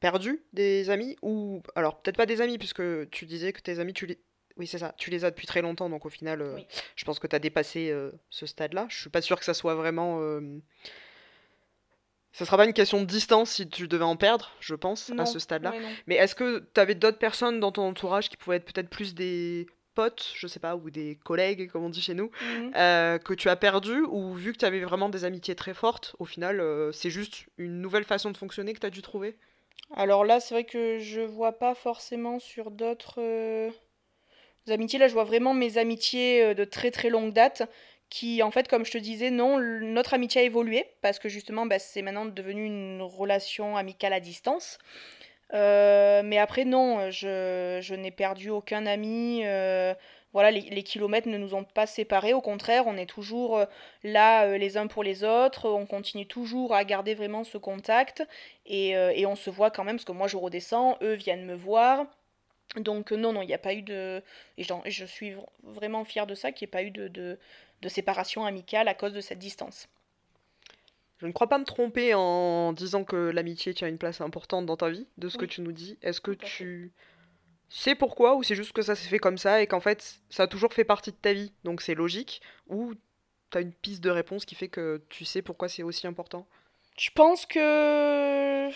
perdu des amis ou alors peut-être pas des amis puisque tu disais que tes amis tu les oui, c'est ça. Tu les as depuis très longtemps, donc au final, euh, je pense que tu as dépassé euh, ce stade-là. Je suis pas sûr que ça soit vraiment. Euh... Ça sera pas une question de distance si tu devais en perdre, je pense, à ce stade-là. Mais est-ce que tu avais d'autres personnes dans ton entourage qui pouvaient être peut-être plus des potes, je sais pas, ou des collègues, comme on dit chez nous, Mhm. euh, que tu as perdu ou vu que tu avais vraiment des amitiés très fortes, au final, euh, c'est juste une nouvelle façon de fonctionner que tu as dû trouver? Alors là, c'est vrai que je vois pas forcément sur d'autres amitiés. Là, je vois vraiment mes amitiés euh, de très très longue date qui, en fait, comme je te disais, non, notre amitié a évolué parce que justement, bah, c'est maintenant devenu une relation amicale à distance. Euh, mais après, non, je, je n'ai perdu aucun ami. euh, voilà, les, les kilomètres ne nous ont pas séparés. Au contraire, on est toujours là les uns pour les autres. On continue toujours à garder vraiment ce contact. Et, et on se voit quand même, parce que moi je redescends, eux viennent me voir. Donc euh, non, non, il n'y a pas eu de... Et je suis vr- vraiment fière de ça, qu'il n'y ait pas eu de, de, de séparation amicale à cause de cette distance. Je ne crois pas me tromper en disant que l'amitié tient une place importante dans ta vie, de ce que tu nous dis. Est-ce que tout tu sais pourquoi ou c'est juste que ça s'est fait comme ça et qu'en fait ça a toujours fait partie de ta vie, donc c'est logique ou t'as une piste de réponse qui fait que tu sais pourquoi c'est aussi important? Je pense que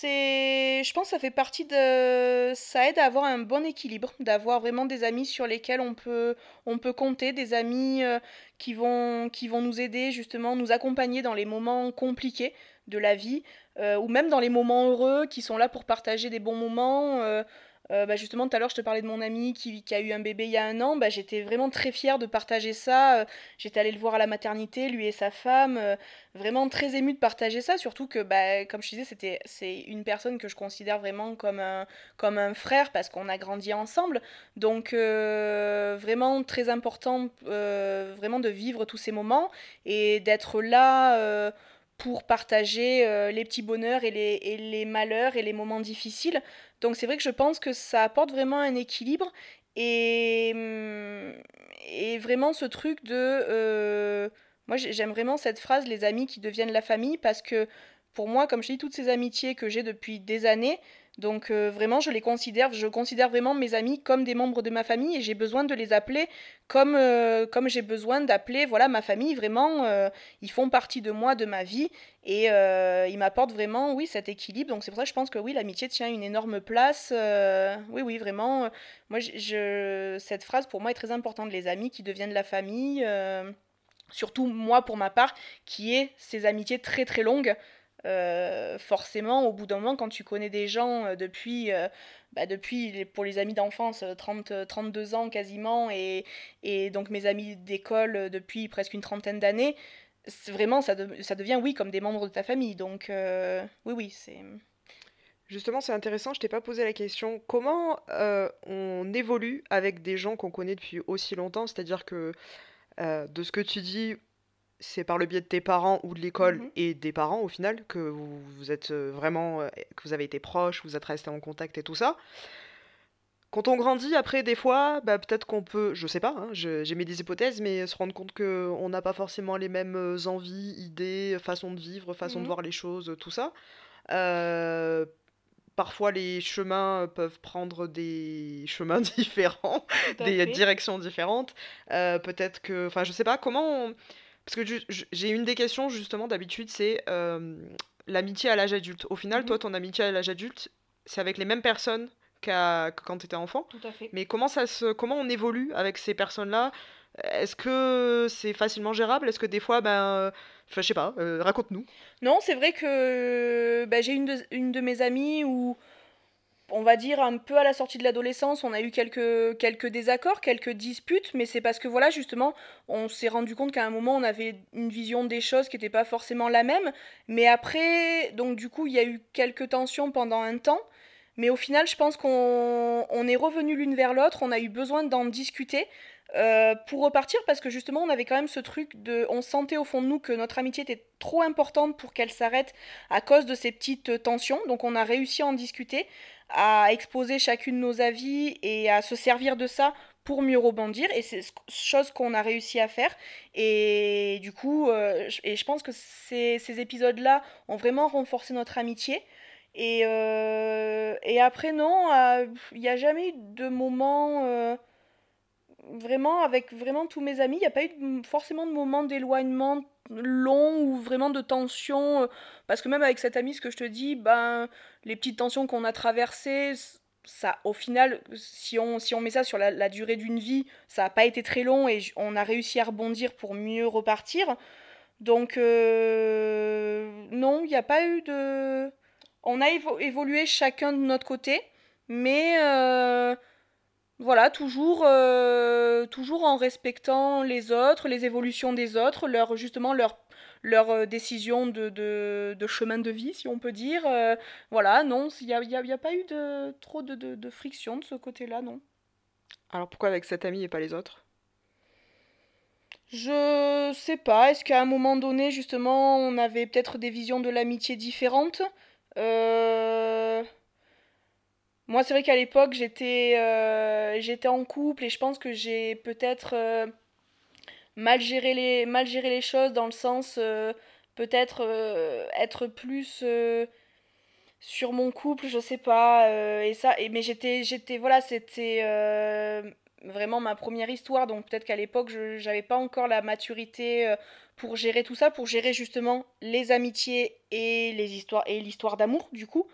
c'est, je pense que ça fait partie de, ça aide à avoir un bon équilibre, d'avoir vraiment des amis sur lesquels on peut, on peut compter, des amis euh, qui vont, qui vont nous aider justement, nous accompagner dans les moments compliqués de la vie, euh, ou même dans les moments heureux, qui sont là pour partager des bons moments. euh, euh, bah justement, tout à l'heure, je te parlais de mon ami qui, a eu un bébé il y a un an. Bah, j'étais vraiment très fière de partager ça. euh, J'étais allée le voir à la maternité, lui et sa femme. euh, vraiment très émue de partager ça, surtout que, bah, comme je disais, c'était, c'est une personne que je considère vraiment comme un, comme un frère parce qu'on a grandi ensemble. Donc, vraiment très important vraiment de vivre tous ces moments et d'être là pour partager euh, les petits bonheurs et les, et les malheurs et les moments difficiles. Donc, c'est vrai que je pense que ça apporte vraiment un équilibre et, et vraiment ce truc de... euh, moi, j'ai- j'aime vraiment cette phrase, les amis qui deviennent la famille, parce que pour moi, comme je dis, toutes ces amitiés que j'ai depuis des années, donc euh, vraiment, je les considère, je considère vraiment mes amis comme des membres de ma famille et j'ai besoin de les appeler comme, euh, comme j'ai besoin d'appeler, voilà, ma famille. Vraiment, euh, ils font partie de moi, de ma vie et ils m'apportent vraiment, oui, cet équilibre. Donc c'est pour ça que je pense que oui, l'amitié tient une énorme place. oui, oui, vraiment. moi, je, cette phrase pour moi est très importante. Les amis qui deviennent la famille. surtout moi pour ma part, qui est ces amitiés très très longues. Euh, forcément, au bout d'un moment, quand tu connais des gens euh, depuis, euh, bah, depuis pour les amis d'enfance, euh, 30, euh, 32 ans quasiment, et, et donc mes amis d'école depuis presque une trentaine d'années, vraiment, ça, ça devient, oui, comme des membres de ta famille. Donc, oui, oui, c'est... Justement, c'est intéressant, je t'ai pas posé la question. Comment on évolue avec des gens qu'on connaît depuis aussi longtemps? C'est-à-dire que de ce que tu dis, c'est par le biais de tes parents ou de l'école Mhm. et des parents au final que vous, vous êtes euh, vraiment, euh, que vous avez été proches, vous êtes restés en contact et tout ça. Quand on grandit, après, des fois, bah, peut-être qu'on peut, je sais pas, hein, j'ai mis des hypothèses, mais se rendre compte que on n'a pas forcément les mêmes euh, envies, idées, façons de vivre, façons de Mhm. voir les choses, tout ça. Euh, parfois, les chemins peuvent prendre des chemins différents, des fait. directions différentes. Euh, peut-être que, enfin, je sais pas comment. on- Parce que j'ai une des questions justement d'habitude, c'est euh, l'amitié à l'âge adulte. Au final, toi, Mhm. ton amitié à l'âge adulte, c'est avec les mêmes personnes qu'à- que quand tu étais enfant? Tout à fait. Mais comment ça se, comment on évolue avec ces personnes-là? Est-ce que c'est facilement gérable? Est-ce que des fois, ben, euh, enfin, je sais pas, euh, raconte-nous. Non, c'est vrai que bah, j'ai une de, une de mes amies où, on va dire, un peu à la sortie de l'adolescence, on a eu quelques, quelques désaccords, quelques disputes, mais c'est parce que, voilà, justement, on s'est rendu compte qu'à un moment, on avait une vision des choses qui n'était pas forcément la même. Mais après, donc, du coup, il y a eu quelques tensions pendant un temps. Mais au final, je pense qu'on on est revenu l'une vers l'autre, on a eu besoin d'en discuter euh, pour repartir parce que justement on avait quand même ce truc de on sentait au fond de nous que notre amitié était trop importante pour qu'elle s'arrête à cause de ces petites tensions donc on a réussi à en discuter à exposer chacune nos avis et à se servir de ça pour mieux rebondir. Et c'est ce- chose qu'on a réussi à faire. Et du coup euh, et je pense que ces, épisodes là ont vraiment renforcé notre amitié. Et, euh, et après non euh, il n'y a jamais eu de moment euh, vraiment, avec vraiment tous mes amis, il n'y a pas eu forcément de moment d'éloignement long ou vraiment de tension. euh, Parce que même avec cette amie, ce que je te dis, ben, les petites tensions qu'on a traversées, ça, au final, si on, si on met ça sur la, durée d'une vie, ça n'a pas été très long et on a réussi à rebondir pour mieux repartir. Donc, euh, non, il n'y a pas eu de. On a évolué chacun de notre côté, mais euh, voilà, toujours, euh, toujours en respectant les autres, les évolutions des autres, leur, justement leur leur euh, décision de, de, chemin de vie, si on peut dire. Euh, voilà, non, il n'y a, y a, pas eu de, trop de, de friction de ce côté-là, non. Alors pourquoi avec cet ami et pas les autres? Je sais pas, est-ce qu'à un moment donné, justement, on avait peut-être des visions de l'amitié différentes? Euh, Moi, c'est vrai qu'à l'époque, j'étais j'étais en couple et je pense que j'ai peut-être les, mal gérer les choses dans le sens euh, peut-être euh, être plus euh, sur mon couple, je sais pas. et ça, et, mais j'étais, j'étais, voilà, c'était vraiment ma première histoire, donc peut-être qu'à l'époque, je n'avais pas encore la maturité pour gérer tout ça, pour gérer justement les amitiés et les histoires et l'histoire d'amour du coup.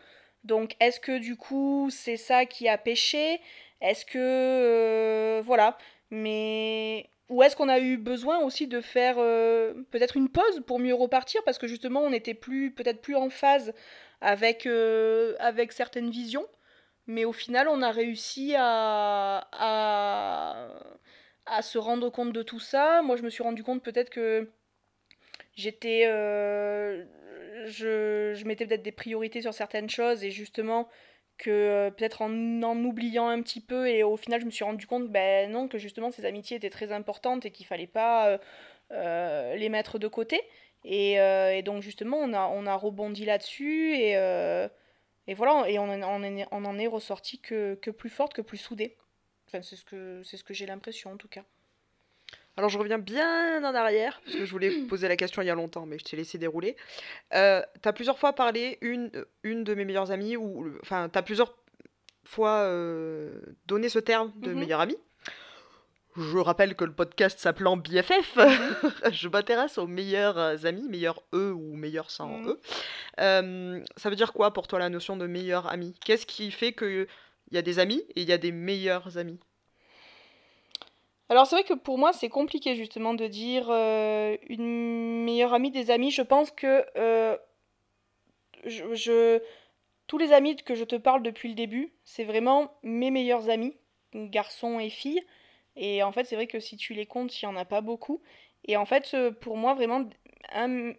Donc est-ce que du coup c'est ça qui a péché Est-ce que voilà. Mais ou est-ce qu'on a eu besoin aussi de faire euh, peut-être une pause pour mieux repartir? Parce que justement on n'était plus peut-être plus en phase avec, euh, avec certaines visions. Mais au final on a réussi à, à, se rendre compte de tout ça. Moi je me suis rendu compte peut-être que j'étais euh, je, je mettais peut-être des priorités sur certaines choses et justement que euh, peut-être en en oubliant un petit peu et au final je me suis rendu compte ben non que justement ces amitiés étaient très importantes et qu'il fallait pas euh, euh, les mettre de côté. Et, et, donc justement on a, on a rebondi là-dessus et, et voilà et on, on, en est ressorti que, que plus forte que plus soudée. Enfin c'est ce que c'est ce que j'ai l'impression en tout cas alors je reviens bien en arrière, parce que je voulais poser la question il y a longtemps, mais je t'ai laissé dérouler. Euh, tu as plusieurs fois parlé, une, euh, une de mes meilleures amies, ou enfin, tu as plusieurs fois euh, donné ce terme de mhm. meilleure amie. Je rappelle que le podcast s'appelant BFF, mhm. je m'intéresse aux meilleurs amis, meilleurs eux ou meilleurs sans mhm. eux. ça veut dire quoi pour toi la notion de meilleur ami Qu'est-ce qui fait qu'il y a des amis et il y a des meilleurs amis alors c'est vrai que pour moi c'est compliqué justement de dire euh, une meilleure amie des amis. Je pense que euh, je, tous les amis que je te parle depuis le début, c'est vraiment mes meilleurs amis, garçons et filles. Et en fait c'est vrai que si tu les comptes, il n'y en a pas beaucoup. Et en fait euh, pour moi vraiment,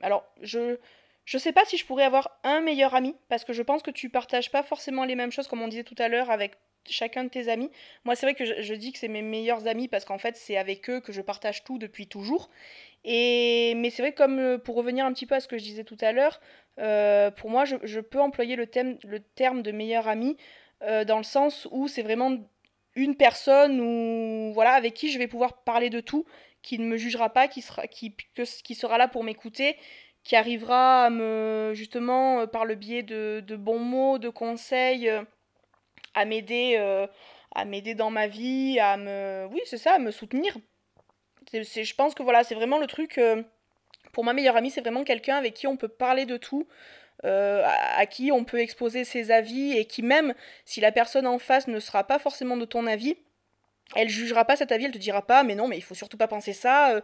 alors je je sais pas si je pourrais avoir un meilleur ami parce que je pense que tu partages pas forcément les mêmes choses comme on disait tout à l'heure avec chacun de tes amis. Moi, c'est vrai que je, dis que c'est mes meilleurs amis parce qu'en fait, c'est avec eux que je partage tout depuis toujours. Et mais c'est vrai comme euh, pour revenir un petit peu à ce que je disais tout à l'heure, euh, pour moi, je, peux employer le, thème, le terme de meilleur ami euh, dans le sens où c'est vraiment une personne ou voilà avec qui je vais pouvoir parler de tout, qui ne me jugera pas, qui sera qui, qui sera là pour m'écouter qui arrivera à me justement par le biais de, de bons mots, de conseils, à m'aider euh, à m'aider dans ma vie, à me oui, c'est ça, à me soutenir. C'est, je pense que voilà, c'est vraiment le truc euh, pour ma meilleure amie, c'est vraiment quelqu'un avec qui on peut parler de tout. Euh, à, qui on peut exposer ses avis et qui même si la personne en face ne sera pas forcément de ton avis, elle jugera pas cet avis, elle te dira pas mais non mais il faut surtout pas penser ça.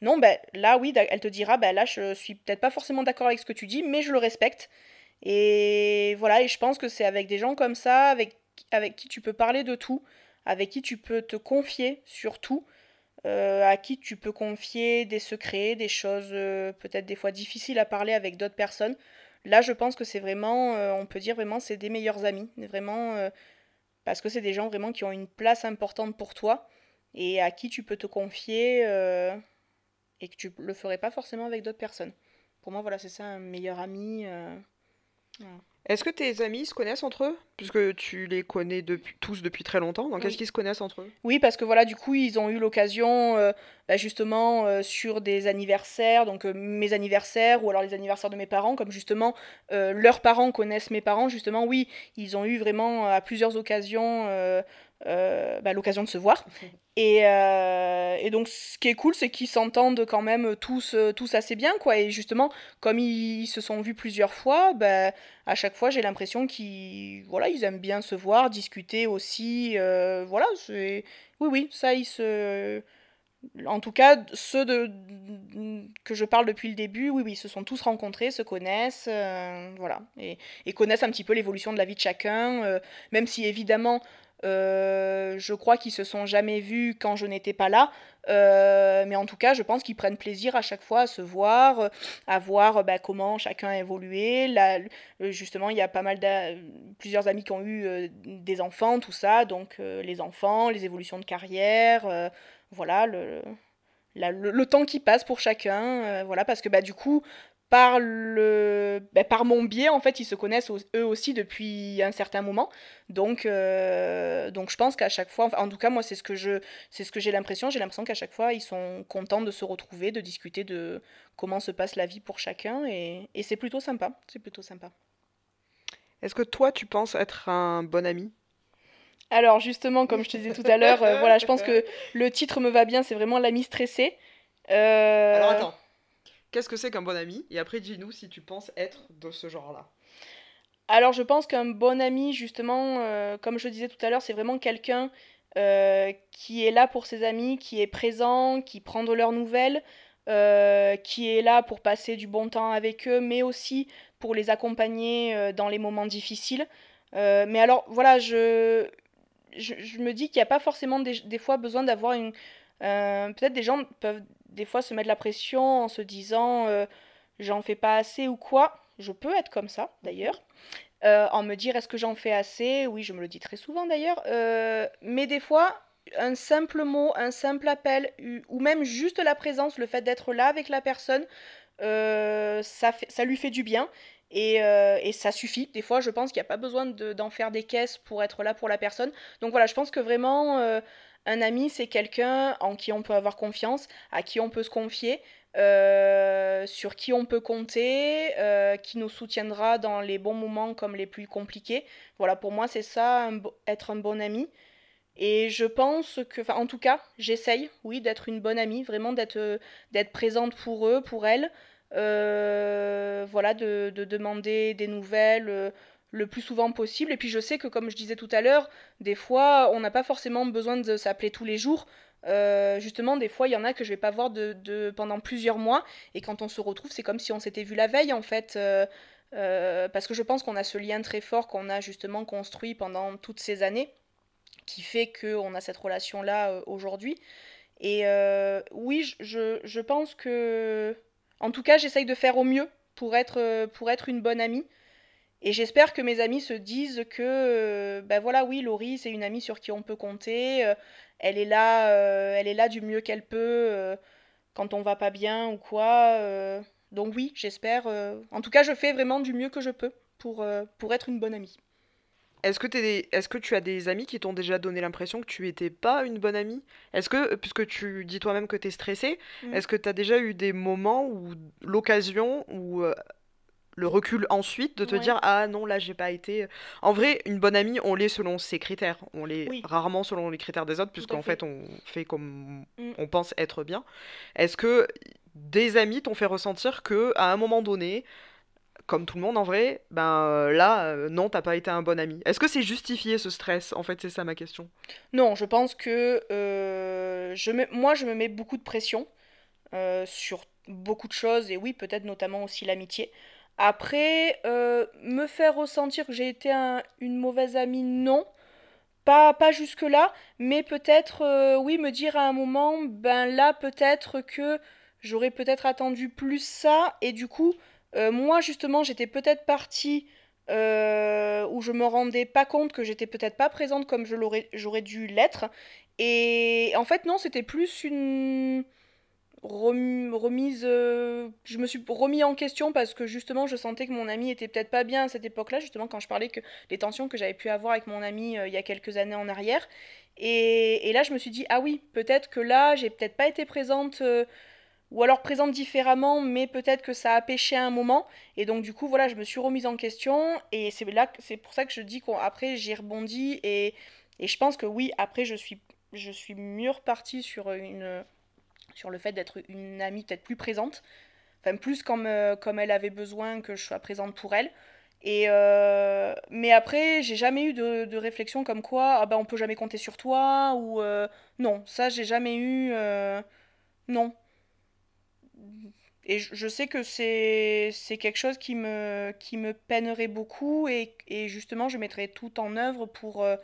non ben là oui, elle te dira ben là je suis peut-être pas forcément d'accord avec ce que tu dis mais je le respecte. Et voilà, et je pense que c'est avec des gens comme ça, avec avec qui tu peux parler de tout, avec qui tu peux te confier sur tout, euh, à qui tu peux confier des secrets, des choses euh, peut-être des fois difficiles à parler avec d'autres personnes. Là, je pense que c'est vraiment, euh, on peut dire vraiment, c'est des meilleurs amis, vraiment, parce que c'est des gens vraiment qui ont une place importante pour toi et à qui tu peux te confier et que tu le ferais pas forcément avec d'autres personnes. Pour moi, voilà, c'est ça, un meilleur ami. Est-ce que tes amis se connaissent entre eux? Puisque tu les connais depuis, tous depuis très longtemps, donc est-ce qu'ils se connaissent entre eux? Oui, parce que voilà, du coup, ils ont eu l'occasion, euh, bah, justement, euh, sur des anniversaires, donc euh, mes anniversaires ou alors les anniversaires de mes parents, comme justement leurs parents connaissent mes parents, justement, oui, ils ont eu vraiment à plusieurs occasions bah, l'occasion de se voir. Et, et, donc, ce qui est cool, c'est qu'ils s'entendent quand même tous, tous assez bien, quoi. Et justement, comme ils se sont vus plusieurs fois, bah, à chaque fois, j'ai l'impression qu'ils voilà, voilà, ils aiment bien se voir, discuter aussi. voilà, oui, oui, ça, ils se en tout cas, ceux de, que je parle depuis le début, oui, oui, se sont tous rencontrés, se connaissent, euh, voilà, et, connaissent un petit peu l'évolution de la vie de chacun, euh, même si évidemment, euh, je crois qu'ils se sont jamais vus quand je n'étais pas là, mais en tout cas, je pense qu'ils prennent plaisir à chaque fois à se voir, à voir bah, comment chacun a évolué. Là, justement, il y a pas mal plusieurs amis qui ont eu des enfants, tout ça, donc les enfants, les évolutions de carrière voilà, le, le, temps qui passe pour chacun, euh, voilà, parce que bah, du coup, par, le, bah, par mon biais, en fait, ils se connaissent eux aussi depuis un certain moment. Donc, euh, donc je pense qu'à chaque fois, en tout cas, moi, c'est ce que je, c'est ce que j'ai l'impression. J'ai l'impression qu'à chaque fois, ils sont contents de se retrouver, de discuter de comment se passe la vie pour chacun, et, et c'est plutôt sympa. C'est plutôt sympa. Est-ce que toi, tu penses être un bon ami? Alors justement, comme je te disais tout à l'heure, euh, voilà, je pense que le titre me va bien, c'est vraiment l'ami stressé. Euh, Alors attends, qu'est-ce que c'est qu'un bon ami? Et après, dis-nous si tu penses être de ce genre-là. Alors je pense qu'un bon ami, justement, euh, comme je disais tout à l'heure, c'est vraiment quelqu'un qui est là pour ses amis, qui est présent, qui prend de leurs nouvelles, qui est là pour passer du bon temps avec eux, mais aussi pour les accompagner dans les moments difficiles. mais alors voilà, je, je, me dis qu'il n'y a pas forcément des, fois besoin d'avoir une... Euh, peut-être des gens peuvent des fois se mettre la pression en se disant euh, j'en fais pas assez ou quoi. Je peux être comme ça d'ailleurs. Euh, en me dire est-ce que j'en fais assez? Oui, je me le dis très souvent d'ailleurs. mais des fois, un simple mot, un simple appel, ou même juste la présence, le fait d'être là avec la personne, ça, fait, ça lui fait du bien. Euh, et, ça suffit. Des fois, je pense qu'il n'y a pas besoin d'en faire des caisses pour être là pour la personne. Donc voilà, je pense que vraiment, euh, un ami, c'est quelqu'un en qui on peut avoir confiance, à qui on peut se confier, euh, sur qui on peut compter, qui nous soutiendra dans les bons moments comme les plus compliqués. Voilà, pour moi, c'est ça, être un bon ami. Et je pense que, enfin, en tout cas, j'essaye, oui, d'être une bonne amie, vraiment d'être présente pour eux, pour elles. Euh, voilà, de, demander des nouvelles euh, le plus souvent possible. Et puis je sais que, comme je disais tout à l'heure, des fois, on n'a pas forcément besoin de s'appeler tous les jours. Euh, justement, des fois, il y en a que je vais pas voir de, pendant plusieurs mois. Et quand on se retrouve, c'est comme si on s'était vu la veille, en fait. parce que je pense qu'on a ce lien très fort qu'on a justement construit pendant toutes ces années, qui fait qu'on a cette relation-là aujourd'hui. Et oui, je, je pense que en tout cas, j'essaye de faire au mieux pour être, euh, pour être une bonne amie. Et j'espère que mes amis se disent que, ben voilà, oui, Laurie, c'est une amie sur qui on peut compter. Euh, elle est là, elle est là du mieux qu'elle peut quand on va pas bien ou quoi. donc oui, j'espère. en tout cas, je fais vraiment du mieux que je peux pour, pour être une bonne amie. Est-ce que, Est-ce que tu as des amis qui t'ont déjà donné l'impression que tu n'étais pas une bonne amie? Est-ce que, puisque tu dis toi-même que tu es stressée, mm. est-ce que tu as déjà eu des moments où l'occasion ou euh, le recul ensuite de te dire ah non là j'ai pas été en vrai une bonne amie on l'est selon ses critères on l'est rarement selon les critères des autres puisqu'en fait. on fait comme mm. on pense être bien est-ce que des amis t'ont fait ressentir que à un moment donné comme tout le monde en vrai, ben euh, là, euh, non, t'as pas été un bon ami. Est-ce que c'est justifié ce stress? En fait, c'est ça ma question. Non, je pense que euh, je moi, je me mets beaucoup de pression sur beaucoup de choses, et oui, peut-être notamment aussi l'amitié. Après, me faire ressentir que j'ai été une mauvaise amie, non. Pas, pas jusque-là, mais peut-être, oui, me dire à un moment, ben là, peut-être que j'aurais peut-être attendu plus ça, et du coup, euh, moi, justement, j'étais peut-être partie euh, où je me rendais pas compte que j'étais peut-être pas présente comme j'aurais dû l'être. Et en fait, non, c'était plus une remise. Euh, je me suis remis en question parce que justement, je sentais que mon ami était peut-être pas bien à cette époque-là, justement, quand je parlais que les tensions que j'avais pu avoir avec mon ami il y a quelques années en arrière. Et, et, là, je me suis dit, ah oui, peut-être que là, j'ai peut-être pas été présente ou alors présente différemment, mais peut-être que ça a pêché à un moment. Et donc du coup, voilà, je me suis remise en question, et c'est là, c'est pour ça que je dis qu'après j'ai rebondi, et, et je pense que oui, après je suis, je suis mieux repartie sur une, sur le fait d'être une amie peut-être plus présente, enfin plus comme, euh, comme elle avait besoin que je sois présente pour elle. Et, euh, mais après, j'ai jamais eu de, réflexion comme quoi ah ben, on peut jamais compter sur toi ou euh, non, ça j'ai jamais eu non. Et je, sais que c'est quelque chose qui me qui me peinerait beaucoup et, et justement je mettrais tout en œuvre pour euh,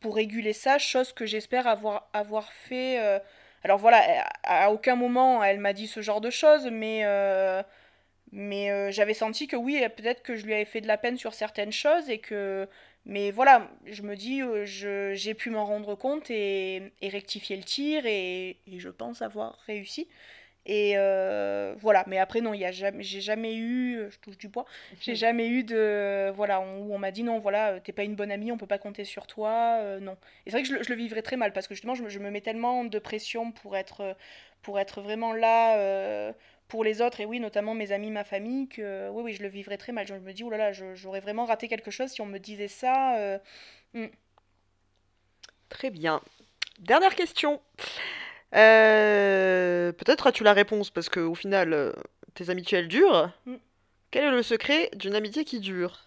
pour réguler ça, chose que j'espère avoir avoir fait euh, alors voilà, à, aucun moment elle m'a dit ce genre de choses, mais euh, mais j'avais senti que oui, peut-être que je lui avais fait de la peine sur certaines choses et que... Mais voilà, je me dis, j'ai pu m'en rendre compte et, rectifier le tir et je pense avoir réussi. Et euh, voilà, mais après non, jamais, j'ai jamais eu, je touche du bois, j'ai jamais eu de, voilà, on- où on m'a dit non, voilà, t'es pas une bonne amie, on peut pas compter sur toi, euh, non. Et c'est vrai que je, le je le vivrais très mal parce que justement, je me, je me mets tellement de pression pour être, pour être vraiment là euh, pour les autres, et oui, notamment mes amis, ma famille, que oui, oui, je le vivrais très mal. Je me dis, oh là là, j'aurais vraiment raté quelque chose si on me disait ça. euh, hmm. Très bien. Dernière question. Euh, peut-être as-tu la réponse parce que au final, euh, tes amitiés elles durent. Mm. Quel est le secret d'une amitié qui dure?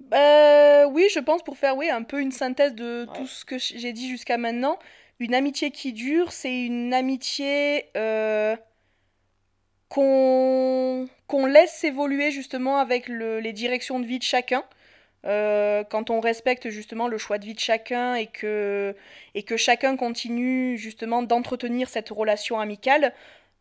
Bah, oui, je pense pour faire oui, un peu une synthèse de Ouais. tout ce que j'ai dit jusqu'à maintenant. Une amitié qui dure, c'est une amitié euh, qu'on laisse évoluer justement avec le- les directions de vie de chacun. Euh, quand on respecte justement le choix de vie de chacun et et que chacun continue justement d'entretenir cette relation amicale,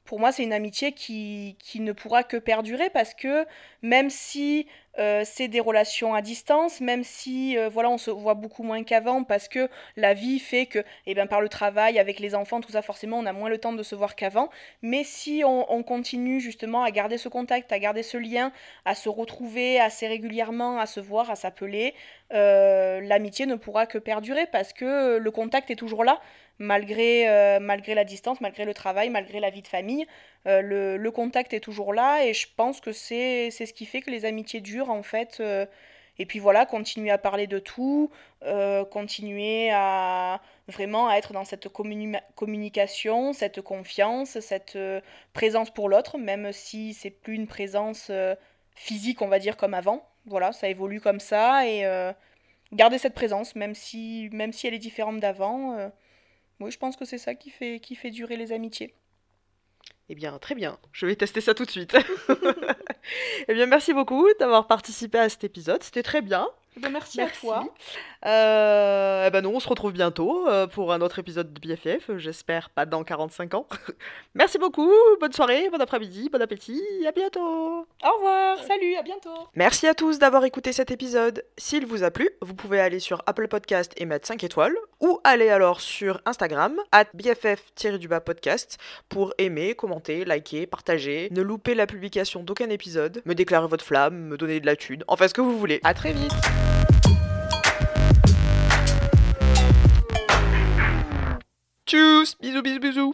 pour moi c'est une amitié qui, qui ne pourra que perdurer parce que même si euh, c'est des relations à distance, même si euh, voilà on se voit beaucoup moins qu'avant parce que la vie fait que eh ben, par le travail, avec les enfants, tout ça forcément on a moins le temps de se voir qu'avant, mais si on, on continue justement à garder ce contact, à garder ce lien, à se retrouver assez régulièrement, à se voir, à s'appeler, euh, l'amitié ne pourra que perdurer parce que le contact est toujours là, malgré, euh, malgré la distance, malgré le travail, malgré la vie de famille. Euh, le, le contact est toujours là et je pense que c'est ce qui fait que les amitiés durent en fait. euh, et puis voilà, continuer à parler de tout, continuer à vraiment être dans cette communi- communication, cette confiance, cette présence pour l'autre, même si c'est plus une présence physique, on va dire, comme avant. Voilà, ça évolue comme ça et garder cette présence, même si, même si elle est différente d'avant. Oui, je pense que c'est ça qui fait, qui fait durer les amitiés. Eh bien, très bien. Je vais tester ça tout de suite. Eh bien, merci beaucoup d'avoir participé à cet épisode. C'était très bien. Eh ben, merci, Merci. à toi. Euh, eh ben nous, on se retrouve bientôt euh, pour un autre épisode de BFF. J'espère pas dans 45 ans. Merci beaucoup. Bonne soirée, bon après-midi, bon appétit. À bientôt. Au revoir, salut, à bientôt. Merci à tous d'avoir écouté cet épisode. S'il vous a plu, vous pouvez aller sur Apple Podcast et mettre 5 étoiles, ou aller alors sur Instagram, at BFF-podcast, pour aimer, commenter, liker, partager, ne louper la publication d'aucun épisode, me déclarer votre flamme, me donner de la thune, enfin ce que vous voulez. À très vite Tchuss Bisous bisous bisous